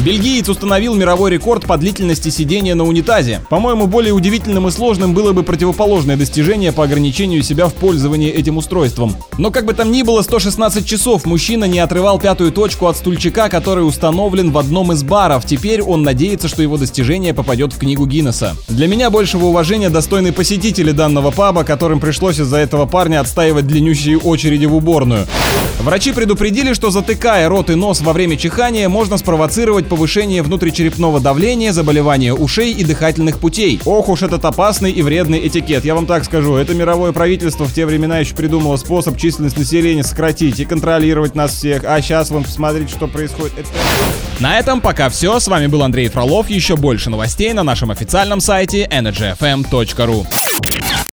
Бельгиец установил мировой рекорд по длительности сидения на унитазе. По-моему, более удивительным и сложным было бы противоположное достижение по ограничению себя в пользовании этим устройством. Но как бы там ни было, 116 часов мужчина не отрывал пятую точку от стульчика, который установлен в одном из баров. Теперь он надеется, что его достижение попадет в книгу Гиннесса. Для меня большего уважения достойны посетители данного паба, которым пришлось из-за этого парня отстаивать длиннющие очереди в уборную. Врачи предупредили, что затыкая рот и нос во время чихания, можно спровоцировать повышение внутричерепного давления, заболевания ушей и дыхательных путей. Ох уж этот опасный и вредный этикет, я вам так скажу. Это мировое правительство в те времена еще придумало способ численность населения сократить и контролировать нас всех. А сейчас вон посмотрите, что происходит. Это... На этом пока все. С вами был Андрей Фролов. Еще больше новостей на нашем официальном сайте energyfm.ru.